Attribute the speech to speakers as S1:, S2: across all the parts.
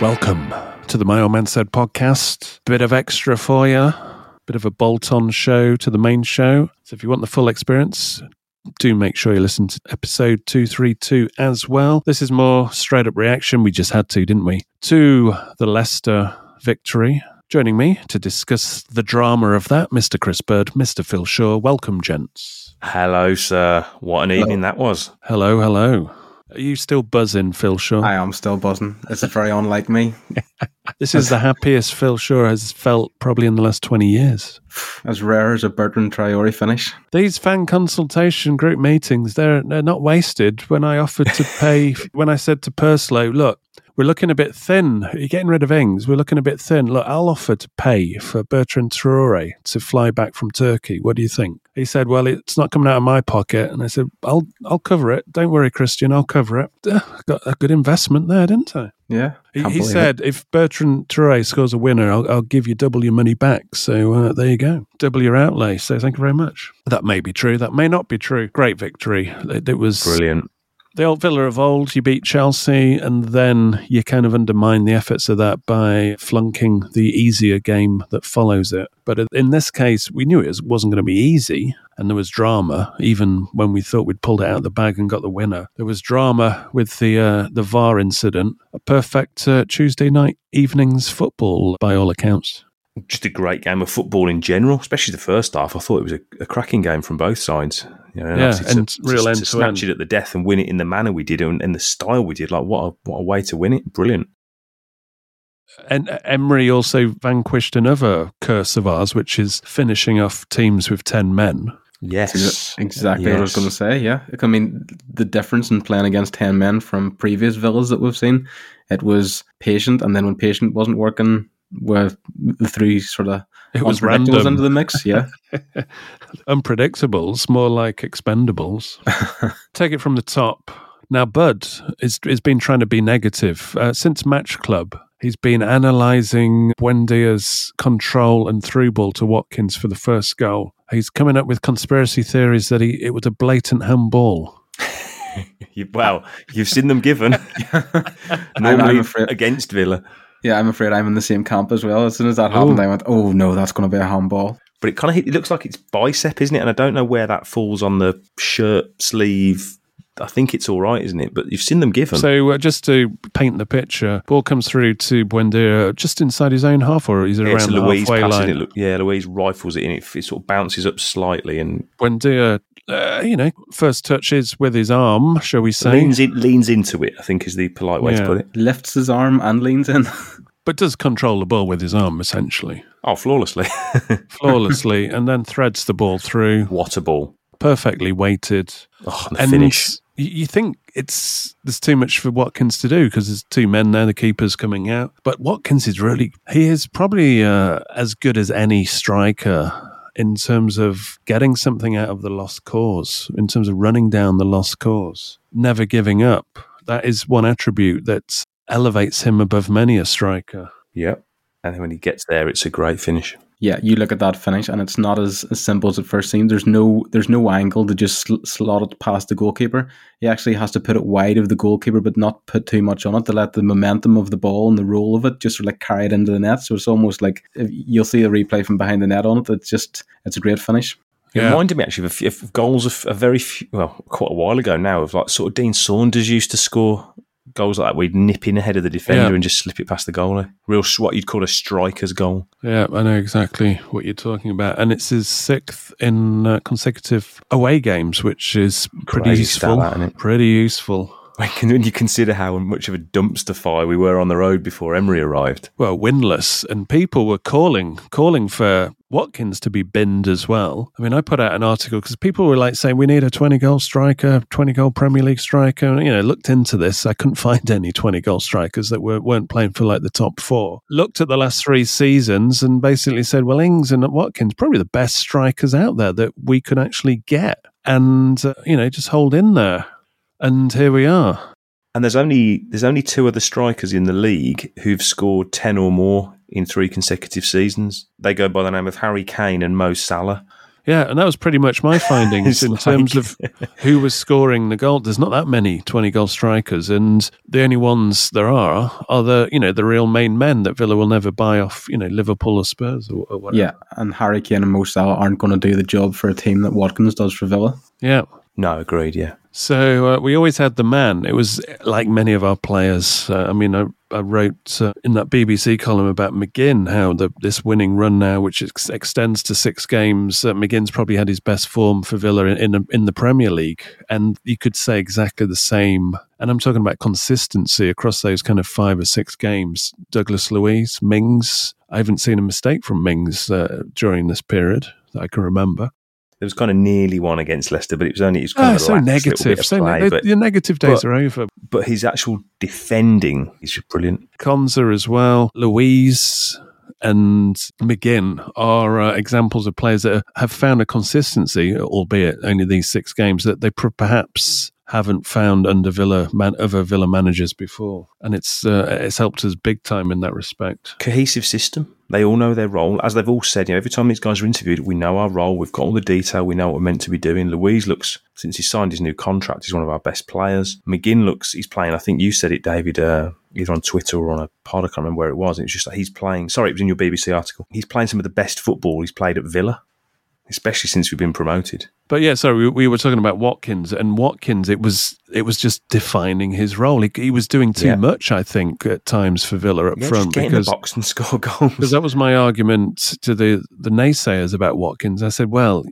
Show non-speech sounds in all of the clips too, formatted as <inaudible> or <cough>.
S1: Welcome to the My Old Man Said podcast. Bit of extra for you, bit of a bolt on show to the main show. So if you want the full experience, do make sure you listen to episode 232 as well. This is more straight up reaction. We just had to, didn't we? To the Leicester victory. Joining me to discuss the drama of that, Mr. Chris Bird, Mr. Phil Shaw. Welcome, gents.
S2: Hello, sir. What an evening that was.
S1: Hello, hello. Are you still buzzing, Phil Shaw?
S3: I am still buzzing. It's very unlike me. <laughs>
S1: This is the happiest Phil Shaw has felt probably in the last 20 years.
S3: As rare as a Bertrand Traore finish.
S1: These fan consultation group meetings, they're, they're not wasted. When I offered to <laughs> pay, when I said to Purslow, look, we're looking a bit thin. You're getting rid of Ings. We're looking a bit thin. Look, I'll offer to pay for Bertrand Traore to fly back from Turkey. What do you think? He said, "Well, it's not coming out of my pocket." And I said, "I'll I'll cover it. Don't worry, Christian. I'll cover it." <sighs> Got a good investment there, didn't I?
S3: Yeah.
S1: He, he said, "If Bertrand Traore scores a winner, I'll, I'll give you double your money back." So uh, there you go, double your outlay. So thank you very much. That may be true. That may not be true. Great victory. It, it was
S2: Brilliant.
S1: The old Villa of old, you beat Chelsea, and then you kind of undermine the efforts of that by flunking the easier game that follows it. But in this case, we knew it was- wasn't going to be easy, and there was drama. Even when we thought we'd pulled it out of the bag and got the winner, there was drama with the uh, the VAR incident. A perfect uh, Tuesday night evenings football, by all accounts.
S2: Just a great game of football in general, especially the first half. I thought it was a, a cracking game from both sides. You know,
S1: Yeah,
S2: obviously
S1: and real
S2: to,
S1: end
S2: to
S1: to
S2: snatch
S1: end.
S2: it at the death and win it in the manner we did and, and the style we did. Like what a what a way to win it! Brilliant.
S1: And Emery also vanquished another curse of ours, which is finishing off teams with ten men.
S2: Yes,
S3: Exactly what I was going to say. Yeah. I mean, the difference in playing against 10 men from previous villas that we've seen, it was patient. And then when patient wasn't working, with the three sort of
S1: It was
S3: unpredictables
S1: random.
S3: into the mix. Yeah. <laughs>
S1: Unpredictables, more like expendables. <laughs> Take it from the top. Now, Bud is, has been trying to be negative. Uh, since Match Club, he's been analysing Buendia's control and through ball to Watkins for the first goal. He's coming up with conspiracy theories that he it was a blatant handball. <laughs>
S2: You, well, you've seen them given.
S3: I'm
S2: Normally
S3: afraid-
S2: against Villa,
S3: Yeah, I'm afraid I'm in the same camp as well. As soon as that happened,
S1: Oh.
S3: I went, "Oh no, that's going to be a handball."
S2: but it kind of it looks like it's bicep, isn't it? And I don't know where that falls on the shirt sleeve. I think it's all right, isn't it? But you've seen them given.
S1: So, uh, just to paint the picture, ball comes through to Buendia just inside his own half, or is it
S2: yeah,
S1: around
S2: so
S1: the
S2: Luiz
S1: halfway line?
S2: it. Look, yeah, Luiz rifles it in. It, it sort of bounces up slightly and
S1: Buendia, uh, you know, first touches with his arm, shall we say?
S2: leans in, leans into it. I think is the polite way
S1: Yeah.
S2: to put it.
S3: Lifts his arm and leans in. <laughs>
S1: but does control the ball with his arm essentially,
S2: Oh, flawlessly. <laughs>
S1: flawlessly, and then threads the ball through,
S2: what a ball!
S1: perfectly weighted.
S2: Oh, the
S1: and
S2: finish.
S1: You think it's there's too much for Watkins to do because there's two men there, the keeper's coming out. But Watkins is really he is probably uh, as good as any striker in terms of getting something out of the lost cause, in terms of running down the lost cause, never giving up. That is one attribute that elevates him above many a striker.
S2: Yep. And when he gets there, it's a great finish.
S3: Yeah, you look at that finish, and it's not as, as simple as it first seems. There's no there's no angle to just sl- slot it past the goalkeeper. He actually has to put it wide of the goalkeeper, but not put too much on it to let the momentum of the ball and the roll of it just sort of like carry it into the net. So it's almost like you'll see a replay from behind the net on it. It's just it's a great finish.
S2: It reminded me actually of, of goals of a very few, well, quite a while ago now, of like sort of Dean Saunders used to score goals like that. We'd nip in ahead of the defender
S1: Yeah.
S2: and just slip it past the goalie. Real, what you'd call a striker's goal.
S1: Yeah, I know exactly what you're talking about, and it's his sixth in uh, consecutive away games, which is pretty
S2: Crazy
S1: useful.
S2: that?
S1: Pretty useful.
S2: When, when you consider how much of a dumpster fire we were on the road before Emery arrived.
S1: Well, winless, and people were calling calling for Watkins to be binned as well. I mean, I put out an article because people were like saying we need a 20 goal striker, 20 goal Premier League striker. And, you know, looked into this. I couldn't <laughs> find any 20 goal strikers that were, weren't playing for like the top four. Looked at the last three seasons and basically said, well, Ings and Watkins probably the best strikers out there that we could actually get, and uh, you know, just hold in there. And here we are.
S2: And there's only there's only two other strikers in the league who've scored ten or more in three consecutive seasons. They go by the name of Harry Kane and Mo Salah.
S1: Yeah, and that was pretty much my <laughs> findings in
S2: like-
S1: terms of <laughs> who was scoring the goal. There's not that many 20 goal strikers, and the only ones there are are the you know the real main men that Villa will never buy off you know Liverpool or Spurs or, or whatever.
S3: Yeah, and Harry Kane and Mo Salah aren't going to do the job for a team that Watkins does for Villa.
S1: yeah.
S2: No, agreed. Yeah,
S1: So uh, we always had the man. It was like many of our players. Uh, I mean, I, I wrote uh, in that BBC column about McGinn how the, this winning run now, which ex- extends to six games, uh, McGinn's probably had his best form for Villa in in, in the Premier League, and you could say exactly the same. And I'm talking about consistency across those kind of five or six games. Douglas Luiz, Mings. I haven't seen a mistake from Mings uh, during this period that I can remember.
S2: There was kind of nearly one against Leicester, but it was only it was kind
S1: Oh,
S2: of
S1: so negative.
S2: bit of
S1: So
S2: play,
S1: ne-
S2: but,
S1: the negative days
S2: but-
S1: are over.
S2: but his actual defending is brilliant.
S1: Konsa as well, Luiz and McGinn are uh, examples of players that have found a consistency, albeit only these six games, that they per- perhaps haven't found under Villa man- other Villa managers before, and it's uh, it's helped us big time in that respect.
S2: Cohesive system. They all know their role. As they've all said, you know, every time these guys are interviewed, we know our role. We've got all the detail. We know what we're meant to be doing. Luiz looks, since he signed his new contract, he's one of our best players. McGinn looks, he's playing, I think you said it, David, uh, either on Twitter or on a pod, I can't remember where it was. It's just like he's playing, sorry, it was in your BBC article. He's playing some of the best football he's played at Villa, especially since we've been promoted.
S1: But yeah, sorry, we, we were talking about Watkins, and Watkins, it was it was just defining his role. He, he was doing too
S2: Yeah.
S1: much, I think, at times for Villa up
S2: Yeah,
S1: front
S2: in
S1: because
S2: the box and <laughs> score goals.
S1: Because that was my argument to the, the naysayers about Watkins. I said, well,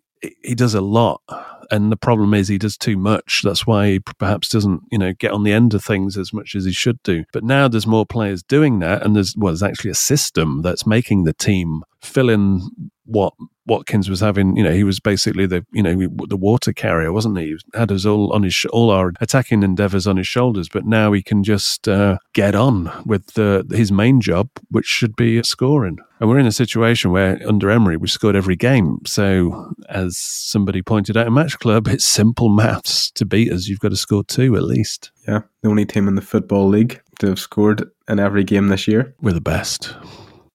S1: he does a lot. And the problem is he does too much. That's why he perhaps doesn't, you know, get on the end of things as much as he should do. But now there's more players doing that. And there's, well, there's actually a system that's making the team fill in what Watkins was having. You know, he was basically the, you know, the water carrier, wasn't he? He had us all on his, sh- all our attacking endeavors on his shoulders. But now he can just uh, get on with his main job, which should be scoring. And we're in a situation where under Emery, we scored every game. So, as somebody pointed out in Match Club, it's simple maths to beat us. You've got to score two at least.
S3: Yeah, the only team in the Football League to have scored in every game this year.
S1: We're the best.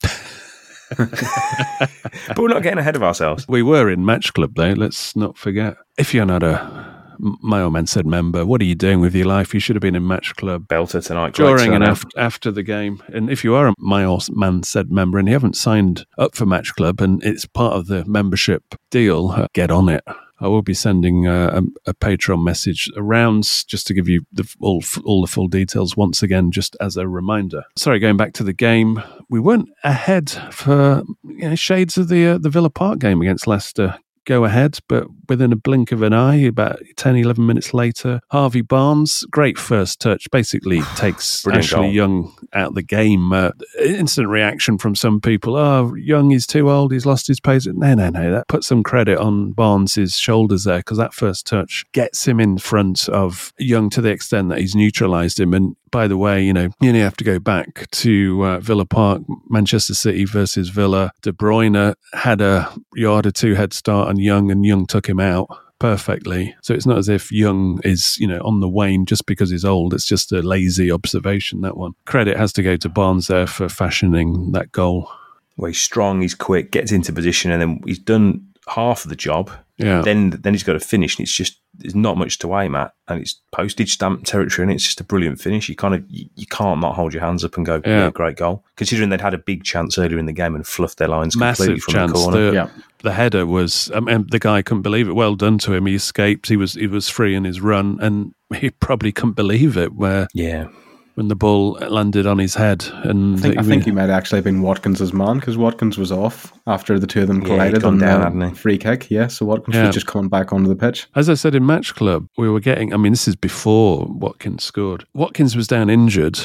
S1: <laughs>
S2: but we're not getting ahead of ourselves.
S1: We were in Match Club, though. Let's not forget. If you're not a My Old Man Said member, what are you doing with your life? You should have been in Match Club
S2: Belter tonight.
S1: during and after, after the game. And if you are a My Old Man Said member and you haven't signed up for Match Club and it's part of the membership deal, uh, get on it. I will be sending uh, a, a Patreon message around just to give you the, all all the full details once again, just as a reminder. Sorry, going back to the game, we weren't ahead for you know, shades of the uh, the Villa Park game against Leicester. Go ahead, but within a blink of an eye, about 10, 11 minutes later, Harvey Barnes, great first touch, basically <sighs> takes
S2: Brilliant
S1: Ashley
S2: goal.
S1: Young out the game. Uh, instant reaction from some people. Oh, Young is too old. He's lost his pace. No, no, no. That put some credit on Barnes's shoulders there because that first touch gets him in front of Young to the extent that he's neutralised him. And by the way, you know, you only have to go back to uh, Villa Park, Manchester City versus Villa. De Bruyne had a yard or two head start on Young, and Young took him out perfectly. So it's not as if Young is, you know, on the wane just because he's old. It's just a lazy observation, that one. Credit has to go to Barnes there for fashioning that goal.
S2: where he's strong, he's quick, gets into position, and then he's done half of the job.
S1: Yeah.
S2: Then then he's got to finish, and it's just there's not much to aim at, and it's postage stamp territory, and it's just a brilliant finish. You kind of you, you can't not hold your hands up and go,
S1: Yeah.
S2: yeah. great goal. Considering they'd had a big chance earlier in the game and fluffed their lines completely
S1: Massive
S2: from
S1: chance.
S2: the corner.
S1: The,
S3: Yeah.
S1: the header was, I mean, the guy couldn't believe it. Well done to him. He escaped. He was he was free in his run, and <laughs> he probably couldn't believe it. Where
S2: yeah,
S1: when the ball landed on his head, and
S3: I think, I
S1: he-
S3: think he might actually have been Watkins' man because Watkins was off after the two of them
S2: Yeah,
S3: collided
S2: he'd
S3: on
S2: down,
S3: the free kick. Yeah, so Watkins
S1: Yeah.
S3: was just coming back onto the pitch.
S1: As I said in Match Club, we were getting, I mean, this is before Watkins scored. Watkins was down injured,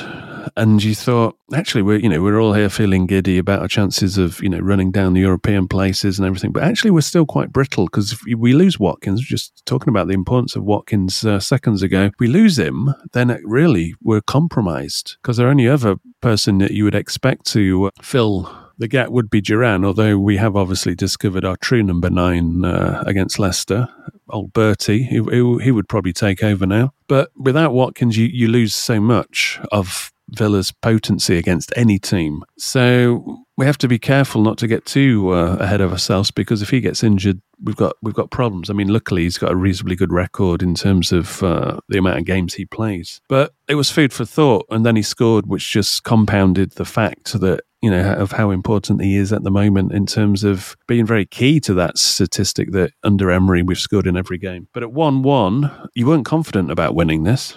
S1: and you thought, actually, we're, you know, we're all here feeling giddy about our chances of, you know, running down the European places and everything. But actually, we're still quite brittle because if we lose Watkins, just talking about the importance of Watkins uh, seconds ago, we lose him, then really we're compromised because the only other person that you would expect to uh, fill the gap would be Duran, although we have obviously discovered our true number nine uh, against Leicester, old Bertie. He, he would probably take over now. But without Watkins, you, you lose so much of Villa's potency against any team. So we have to be careful not to get too uh, ahead of ourselves because if he gets injured, we've got we've got problems. I mean, luckily he's got a reasonably good record in terms of uh, the amount of games he plays. But it was food for thought, and then he scored, which just compounded the fact that you know of how important he is at the moment in terms of being very key to that statistic that under Emery we've scored in every game. But at one-one, you weren't confident about winning this.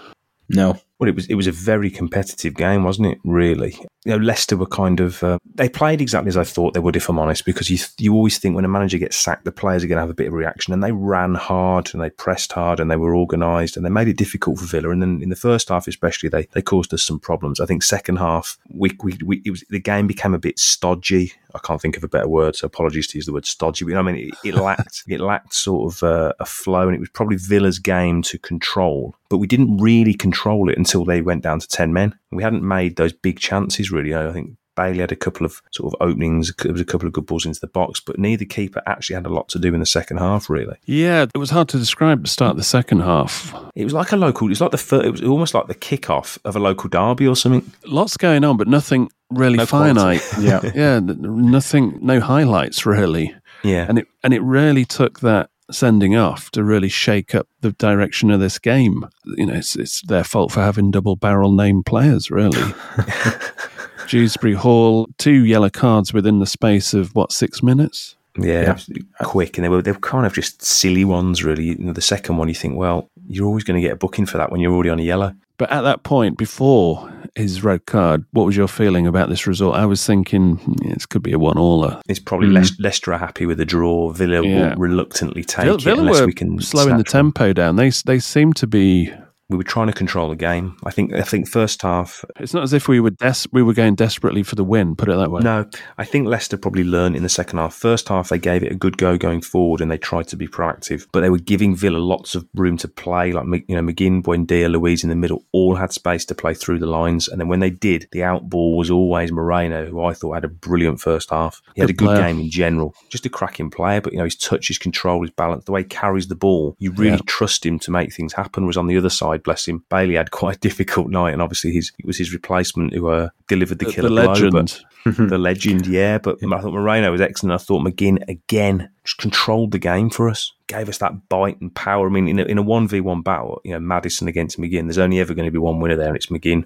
S3: No.
S2: Well, it was it was a very competitive game, wasn't it? Really, you know, Leicester were kind of uh, they played exactly as I thought they would, if I'm honest. Because you you always think when a manager gets sacked, the players are going to have a bit of reaction, and they ran hard and they pressed hard and they were organised and they made it difficult for Villa. And then in the first half, especially, they they caused us some problems. I think second half, we we, we it was the game became a bit stodgy. I can't think of a better word, so apologies to use the word stodgy. But you know, I mean, it, it lacked <laughs> it lacked sort of uh, a flow, and it was probably Villa's game to control. But we didn't really control it until they went down to ten men. We hadn't made those big chances really. I think Bailey had a couple of sort of openings. There was a couple of good balls into the box, but neither keeper actually had a lot to do in the second half. Really,
S1: Yeah, it was hard to describe the start of the second half.
S2: it was like a local. It was like the fir- it was almost like the kickoff of a local derby or something.
S1: Lots going on, but nothing really
S2: No
S1: finite. <laughs>
S3: Yeah.
S1: yeah, nothing, no highlights really,
S2: Yeah,
S1: and it and it really took that sending off to really shake up the direction of this game. You know, it's, it's their fault for having double barrel name players, really. <laughs> Dewsbury Hall, two yellow cards within the space of what six minutes.
S2: Yeah, quick, and they were they were kind of just silly ones, really. You know, the second one, you think, well, you're always going to get a booking for that when you're already on a yellow.
S1: But at that point, before his red card, what was your feeling about this result? I was thinking yeah, this could be a one-aller.
S2: It's probably Leic- Leicester are happy with a draw. Villa
S1: Yeah.
S2: will reluctantly take
S1: Villa,
S2: it
S1: Villa
S2: unless
S1: were
S2: we can
S1: slowing the tempo down. They they seem to be.
S2: We were trying to control the game. I think. I think first half.
S1: It's not as if we were des- we were going desperately for the win. Put it that way.
S2: No, I think Leicester probably learned in the second half. First half, they gave it a good go going forward, and they tried to be proactive. But they were giving Villa lots of room to play. Like you know, McGinn, Buendia, Luiz in the middle, all had space to play through the lines. And then when they did, the out ball was always Moreno, who I thought had a brilliant first half. He had a good
S1: player.
S2: game in general, just a cracking player. But you know, his touch, his control, his balance, the way he carries the ball, you really
S1: Yeah.
S2: trust him to make things happen. Was on the other side, bless him. Bailey had quite a difficult night, and obviously his it was his replacement who uh, delivered the
S1: the,
S2: killer
S1: the
S2: blow,
S1: legend.
S2: but- <laughs> the legend, yeah. But I thought Moreno was excellent. I thought McGinn again just controlled the game for us, gave us that bite and power. I mean, in a, in a one v one battle, you know, Maddison against McGinn, there's only ever going to be one winner there, and it's McGinn.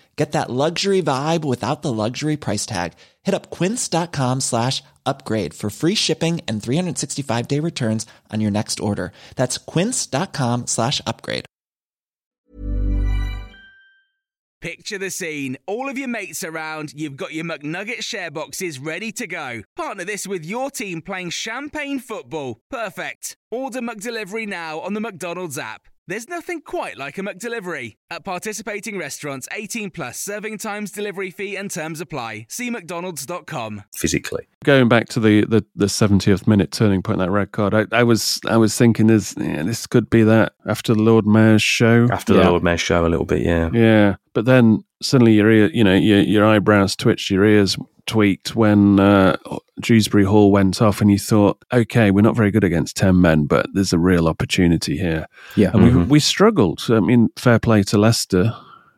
S4: Get that luxury vibe without the luxury price tag. Hit up quince.com slash upgrade for free shipping and 365 day returns on your next order. That's quince.com slash upgrade.
S5: Picture the scene. All of your mates around, you've got your McNugget share boxes ready to go. Partner this with your team playing champagne football. Perfect. Order delivery now on the McDonald's app. There's nothing quite like a McDelivery. At participating restaurants, 18 plus serving times, delivery fee, and terms apply. See McDonald's.com.
S2: physically.
S1: Going back to the the, the 70th minute turning point, that red card, I, I was I was thinking this yeah, this could be that after the Lord Mayor's show.
S2: After
S1: yeah.
S2: the Lord Mayor's show, a little bit, yeah.
S1: Yeah, but then suddenly your ear, you know, your your eyebrows twitched, your ears tweaked when uh, Dewsbury Hall went off, and you thought, okay, we're not very good against ten men, but there's a real opportunity here.
S3: Yeah.
S1: and we we struggled. I mean, fair play to Leicester.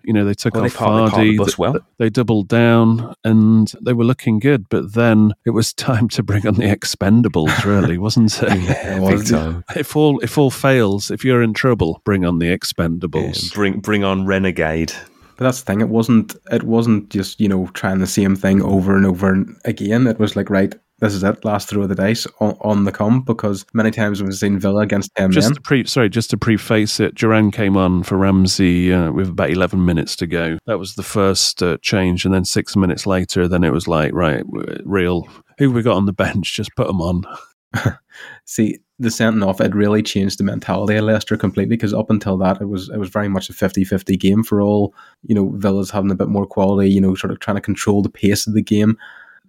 S1: You know, they took
S2: Well, they
S1: off
S2: parked- they the bus well.
S1: They doubled down, and they were looking good. But then it was time to bring on the expendables, really, wasn't it? <laughs>
S2: Yeah, big time.
S1: If all if all fails, if you're in trouble, bring on the
S2: Yeah,
S1: expendables.
S2: bring bring on Renegade.
S3: But that's the thing. It wasn't. It wasn't just you know trying the same thing over and over and again. It was like right, this is it. Last throw of the dice on, on the come because many times we've seen Villa against ten
S1: Just
S3: men.
S1: to pre, sorry, just to preface it, Duran came on for Ramsey uh, with about eleven minutes to go. That was the first uh, change, and then six minutes later, then it was like, right, real. Who we got on the <laughs> bench? Just put them on. <laughs>
S3: See the sending off. It really changed the mentality of Leicester completely because up until that, it was it was very much a 50-50 game for all. You know, Villa's having a bit more quality. You know, sort of trying to control the pace of the game.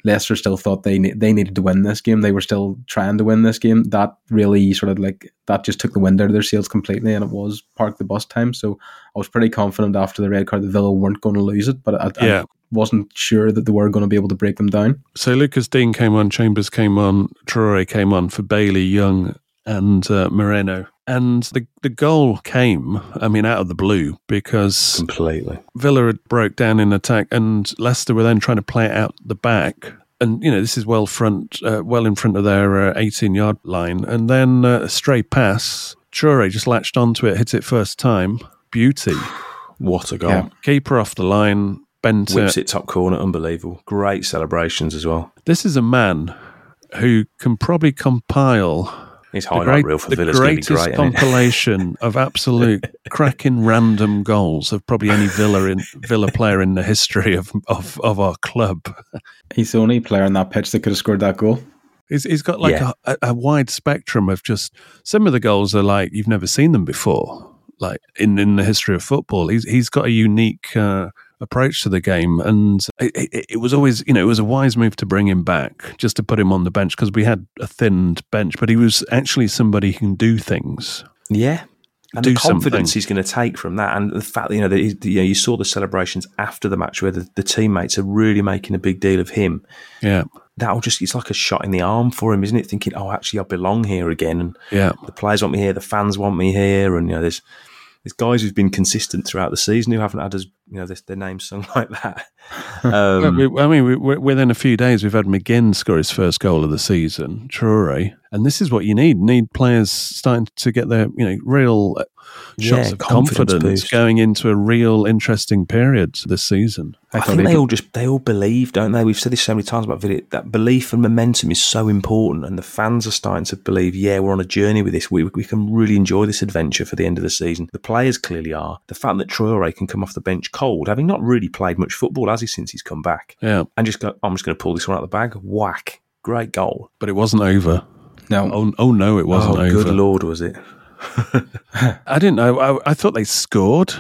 S3: Leicester still thought they they needed to win this game. They were still trying to win this game. That really sort of like that just took the wind out of their sails completely, and it was park the bus time. So I was pretty confident after the red card that Villa weren't going to lose it, but I, I
S1: Yeah.
S3: Wasn't sure that they were going to be able to break them down.
S1: So Lucas Digne came on, Chambers came on, Traore came on for Bailey, Young, and uh, Moreno. And the the goal came, I mean, out of the blue because
S2: Completely.
S1: Villa had broke down in attack, and Leicester were then trying to play it out the back. And you know this is well front, uh, well in front of their eighteen yard line, and then uh, a stray pass. Traore just latched onto it, hit it first time, beauty.
S2: What a goal.
S3: Yeah.
S1: Keeper off the line, bent
S2: Whips
S1: it.
S2: it top corner, unbelievable. Great celebrations as well.
S1: This is a man who can probably compile
S2: His
S1: the,
S2: highlight
S1: great-
S2: reel for
S1: the
S2: Villa's going
S1: greatest
S2: great.
S1: compilation <laughs> of absolute cracking random goals of probably any Villa in Villa player in the history of of, of our club.
S3: He's the only player on that pitch that could have scored that goal.
S1: He's, he's got like
S2: Yeah.
S1: a, a wide spectrum of just some of the goals are like you've never seen them before, like in, in the history of football. He's he's got a unique uh, approach to the game, and it, it, it was always you know it was a wise move to bring him back just to put him on the bench because we had a thinned bench, but he was actually somebody who can do things.
S2: Yeah. And the confidence
S1: something.
S2: he's going to take from that, and the fact that you know that he, you know you saw the celebrations after the match where the, the teammates are really making a big deal of him.
S1: Yeah,
S2: That'll just it's like a shot in the arm for him, isn't it? Thinking, oh, actually, I belong here again, and
S1: yeah.
S2: the players want me here, the fans want me here, and you know, there's there's guys who've been consistent throughout the season who haven't had as you know their, their names sung <laughs> like that. <laughs> Um,
S1: we- I mean, we, within a few days, we've had McGinn score his first goal of the season, Traore, and this is what you need. Need players starting to get their, you know, real shots
S2: Yeah,
S1: of
S2: confidence
S1: confidence, going into a real interesting period this season.
S2: I,
S3: thought
S2: think they all just they all believe, don't they? We've said this so many times about Villa. That belief and momentum is so important, and the fans are starting to believe. Yeah, we're on a journey with this. We we can really enjoy this adventure for the end of the season. The players clearly are. The fact that Traore can come off the bench cold, having not really played much football, has he, since he's come back,
S1: Yeah,
S2: and just go, oh, I'm just going to pull this one out of the bag. Whack! Great goal.
S1: but it wasn't over.
S3: No,
S1: Oh, oh no, it wasn't
S2: oh,
S1: over.
S2: good lord, was it? <laughs>
S1: I didn't know. I, I thought they scored.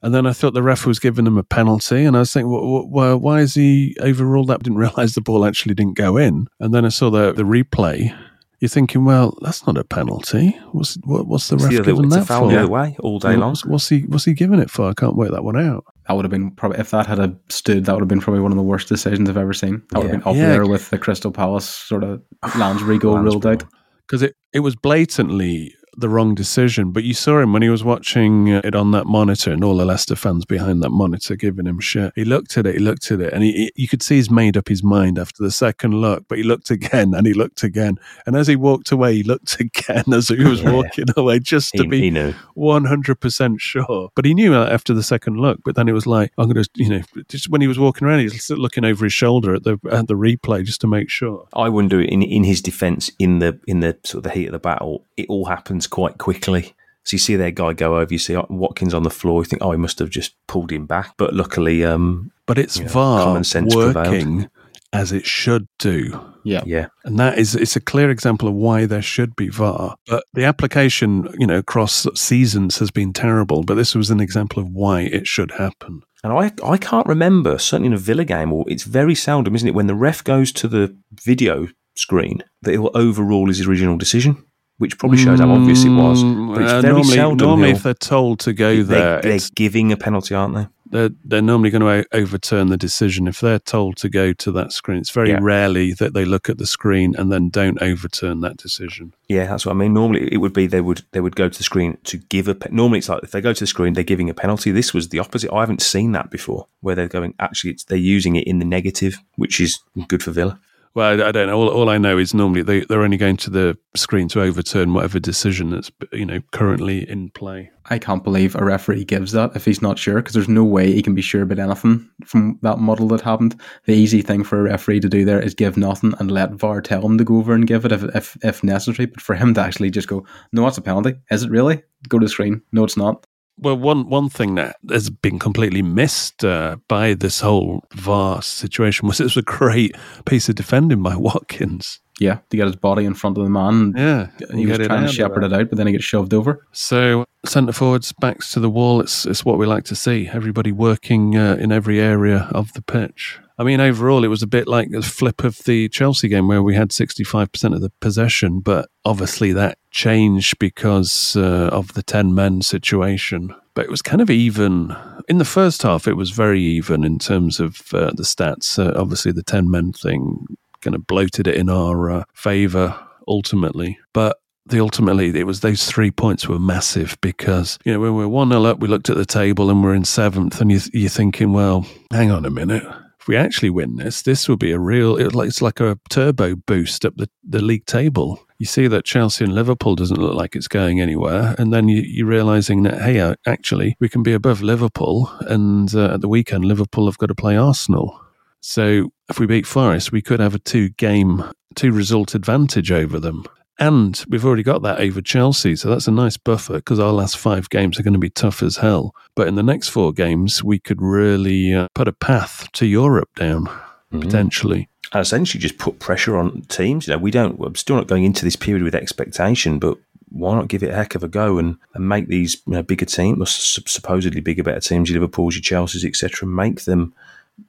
S1: And then I thought the ref was giving them a penalty, and I was thinking, well, well, why is he overruled that? I didn't <laughs> realise the ball actually didn't go in. And then I saw the the replay. You're thinking, well, that's not a penalty. What's what, what's the
S2: It's
S1: ref
S2: the other-
S1: giving
S2: it's a
S1: that
S2: foul
S1: for?
S2: the way all day long.
S1: What's, what's he What's he giving it for? I can't work that one out.
S3: that would have been probably if that had a stood, that would have been probably one of the worst decisions I've ever seen. That would have been up
S1: Yeah.
S3: there with the Crystal Palace sort of Lansbury goal <sighs> ruled out.
S1: because it, it was blatantly the wrong decision. But you saw him when he was watching uh, it on that monitor, and all the Leicester fans behind that monitor giving him shit. He looked at it, he looked at it, and he, he- you could see he's made up his mind after the second look. But he looked again, and he looked again, and as he walked away, he looked <laughs> again as he was
S2: Yeah.
S1: walking away, just to
S2: He,
S1: be one hundred percent sure. But he knew after the second look. But then it was like I'm going to, you know, just when he was walking around, he was looking over his shoulder at the at the replay just to make sure.
S2: I wonder in in his defence in the in the sort of the heat of the battle, it all happens quite quickly. So you see their guy go over, you see Watkins on the floor, you think, oh, he must have just pulled him back. But luckily, um,
S1: But it's
S2: you know,
S1: VAR
S2: common sense
S1: working
S2: prevailed.
S1: as it should do.
S3: Yeah.
S2: Yeah.
S1: And that is it's a clear example of why there should be VAR. But the application, you know, across seasons has been terrible. But this was an example of why it should happen.
S2: And I, I can't remember, certainly in a Villa game, or it's very seldom, isn't it, when the ref goes to the video screen that he'll overrule his original decision, which probably shows how obvious it was. But it's
S1: Uh,
S2: very
S1: normally,
S2: seldom.
S1: normally if they're told to go
S2: they,
S1: there,
S2: they're
S1: it's,
S2: giving a penalty, aren't they?
S1: they're, they're normally going to overturn the decision. If they're told to go to that screen, it's very
S2: Yeah.
S1: rarely that they look at the screen and then don't overturn that decision.
S2: Yeah, that's what I mean. Normally, it would be they would they would go to the screen to give a. Pe- Normally, it's like if they go to the screen, they're giving a penalty. This was the opposite. I haven't seen that before, where they're going. Actually, it's, they're using it in the negative, which is good for Villa.
S1: Well, I, don't know. All, all I know is normally they, they're only going to the screen to overturn whatever decision that's you know currently in play.
S3: I can't believe a referee gives that if he's not sure, because there's no way he can be sure about anything from that model that happened. The easy thing for a referee to do there is give nothing and let VAR tell him to go over and give it if, if, if necessary. But for him to actually just go, no, it's a penalty. Is it really? Go to the screen. No, it's not.
S1: Well, one one thing that has been completely missed uh, by this whole vast situation was <laughs> it was a great piece of defending by <laughs> Watkins.
S3: Yeah, to get his body in front of the man.
S1: Yeah,
S3: He was trying to shepherd it out, but then he gets shoved over.
S1: So centre forwards, backs to the wall. It's it's what we like to see. Everybody working uh, in every area of the pitch. I mean, overall, it was a bit like the flip of the Chelsea game where we had 65% of the possession, but obviously that changed because uh, of the 10 men situation. But it was kind of even. In the first half, it was very even in terms of uh, the stats. Uh, obviously, the 10 men thing kind of bloated it in our uh, favour ultimately. But the ultimately it was those three points were massive because you know when we're one 0 up, we looked at the table and we're in seventh, and you, you're thinking, well, hang on a minute. We actually win this, this will be a real. It's like a turbo boost up the, the league table. You see that Chelsea and Liverpool doesn't look like it's going anywhere, and then you, you're realizing that hey, uh, actually we can be above Liverpool, and uh, at the weekend Liverpool have got to play Arsenal. So if we beat Forest, we could have a two game, two result advantage over them. And we've already got that over Chelsea. So that's a nice buffer because our last five games are going to be tough as hell. But in the next four games, we could really uh, put a path to Europe down, potentially.
S2: and essentially just put pressure on teams. You know, we don't. We're still not going into this period with expectation, but why not give it a heck of a go and, and make these you know, bigger teams, supposedly bigger, better teams, your Liverpool's, your Chelsea's, etc., make them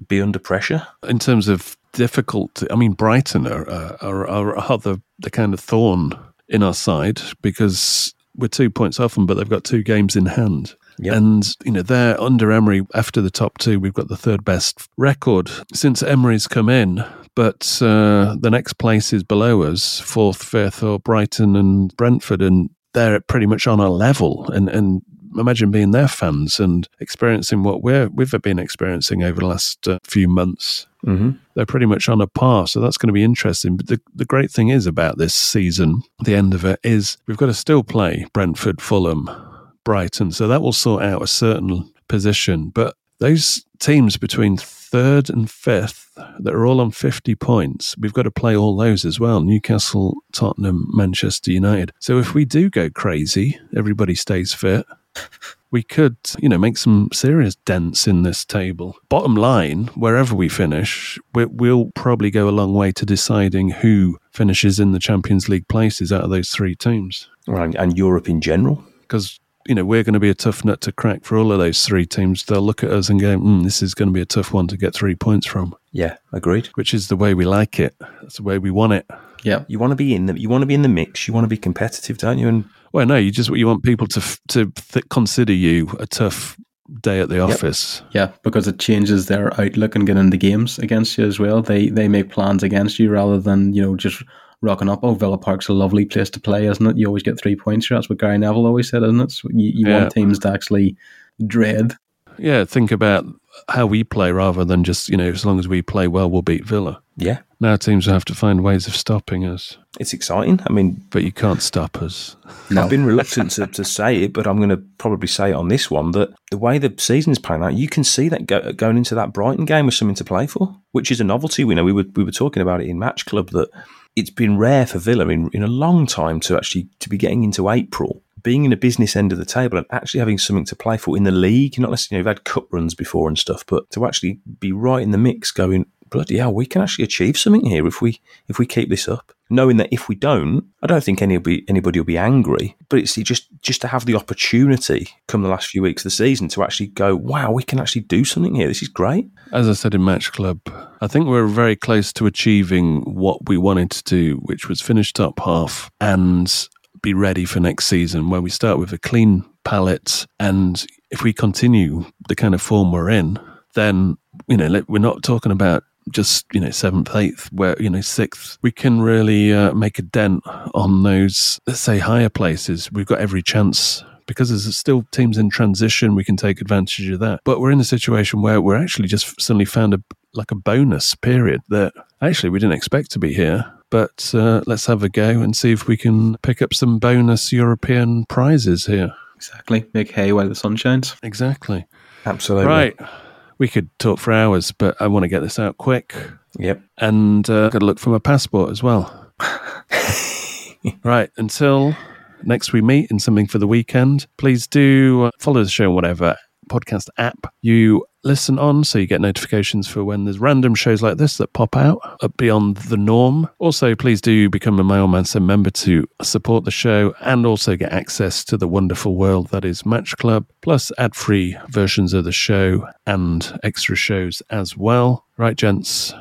S2: be under pressure.
S1: In terms of difficult, I mean, Brighton are, are, are, are the, the kind of thorn in our side because we're two points off them, but they've got two games in hand.
S2: Yep.
S1: And, you know, they're under Emery after the top two. We've got the third best record since Emery's come in. But uh, the next place is below us, fourth, fifth, or Brighton and Brentford. And they're pretty much on our level. And, and imagine being their fans and experiencing what we're, we've been experiencing over the last uh, few months.
S2: Mm-hmm.
S1: They're pretty much on a par. So that's going to be interesting. But the, the great thing is about this season, the end of it, is we've got to still play Brentford, Fulham, Brighton. So that will sort out a certain position. But those teams between third and fifth that are all on 50 points, we've got to play all those as well Newcastle, Tottenham, Manchester United. So if we do go crazy, everybody stays fit. We could, you know, make some serious dents in this table. Bottom line, wherever we finish, we, we'll probably go a long way to deciding who finishes in the Champions League places out of those three teams
S2: And, and Europe in general.
S1: because you know we're going to be a tough nut to crack for all of those three teams. They'll look at us and go, mm, "This is going to be a tough one to get three points from,"
S2: Yeah, agreed.
S1: which is the way we like it. That's the way we want it.
S3: Yeah.
S2: You want to be in the you want to be in the mix. You want to be competitive, don't you? And
S1: Well, no, you just you want people to to th- consider you a tough day at the office.
S3: Yeah, because it changes their outlook and getting the games against you as well. They they make plans against you rather than you know just rocking up. Oh, Villa Park's a lovely place to play, isn't it? You always get three points here. That's what Gary Neville always said, isn't it? So you, you
S1: Yeah.
S3: want teams to actually dread.
S1: Yeah, think about how we play rather than just you know as long as we play well, we'll beat Villa.
S2: Yeah,
S1: Now teams will have to find ways of stopping us,
S2: it's exciting. I mean,
S1: but you can't stop us.
S3: No.
S2: I've been reluctant to, to say it, but I'm going to probably say it on this one that the way the season's playing out, you can see that go, going into that Brighton game was something to play for, which is a novelty. We know we were we were talking about it in Match Club that it's been rare for Villa in, in a long time to actually to be getting into April being in a business end of the table and actually having something to play for in the league. Not necessarily, you know, you've had cup runs before and stuff, but to actually be right in the mix, going bloody hell, we can actually achieve something here if we if we keep this up. Knowing that if we don't, I don't think anybody anybody will be angry. But it's just just to have the opportunity come the last few weeks of the season to actually go, wow, we can actually do something here. This is great.
S1: As I said in Match Club, I think we're very close to achieving what we wanted to do, which was finish top half and be ready for next season where we start with a clean palette and if we continue the kind of form we're in then you know we're not talking about just you know seventh, eighth, where you know sixth, we can really uh, make a dent on those let's say higher places. We've got every chance because there's still teams in transition. We can take advantage of that, but we're in a situation where we're actually just suddenly found a like a bonus period that actually we didn't expect to be here. But uh, let's have a go and see if we can pick up some bonus European prizes here.
S3: Exactly. Make hay while the sun shines.
S1: Exactly.
S2: Absolutely.
S1: Right we could talk for hours, but I want to get this out quick.
S2: Yep.
S1: And uh, got to look for my passport as well. <laughs> right. Until next we meet in something for the weekend, please do uh, follow the show on whatever podcast app you listen on so you get notifications for when there's random shows like this that pop out beyond the norm. Also, please do become a Said member to support the show and also get access to the wonderful world that is Match Club, plus ad free versions of the show and extra shows as well. Right, gents,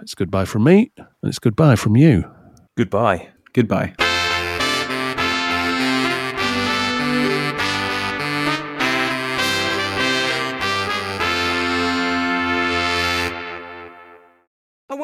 S1: it's goodbye from me and it's goodbye from you.
S2: Goodbye.
S3: Goodbye.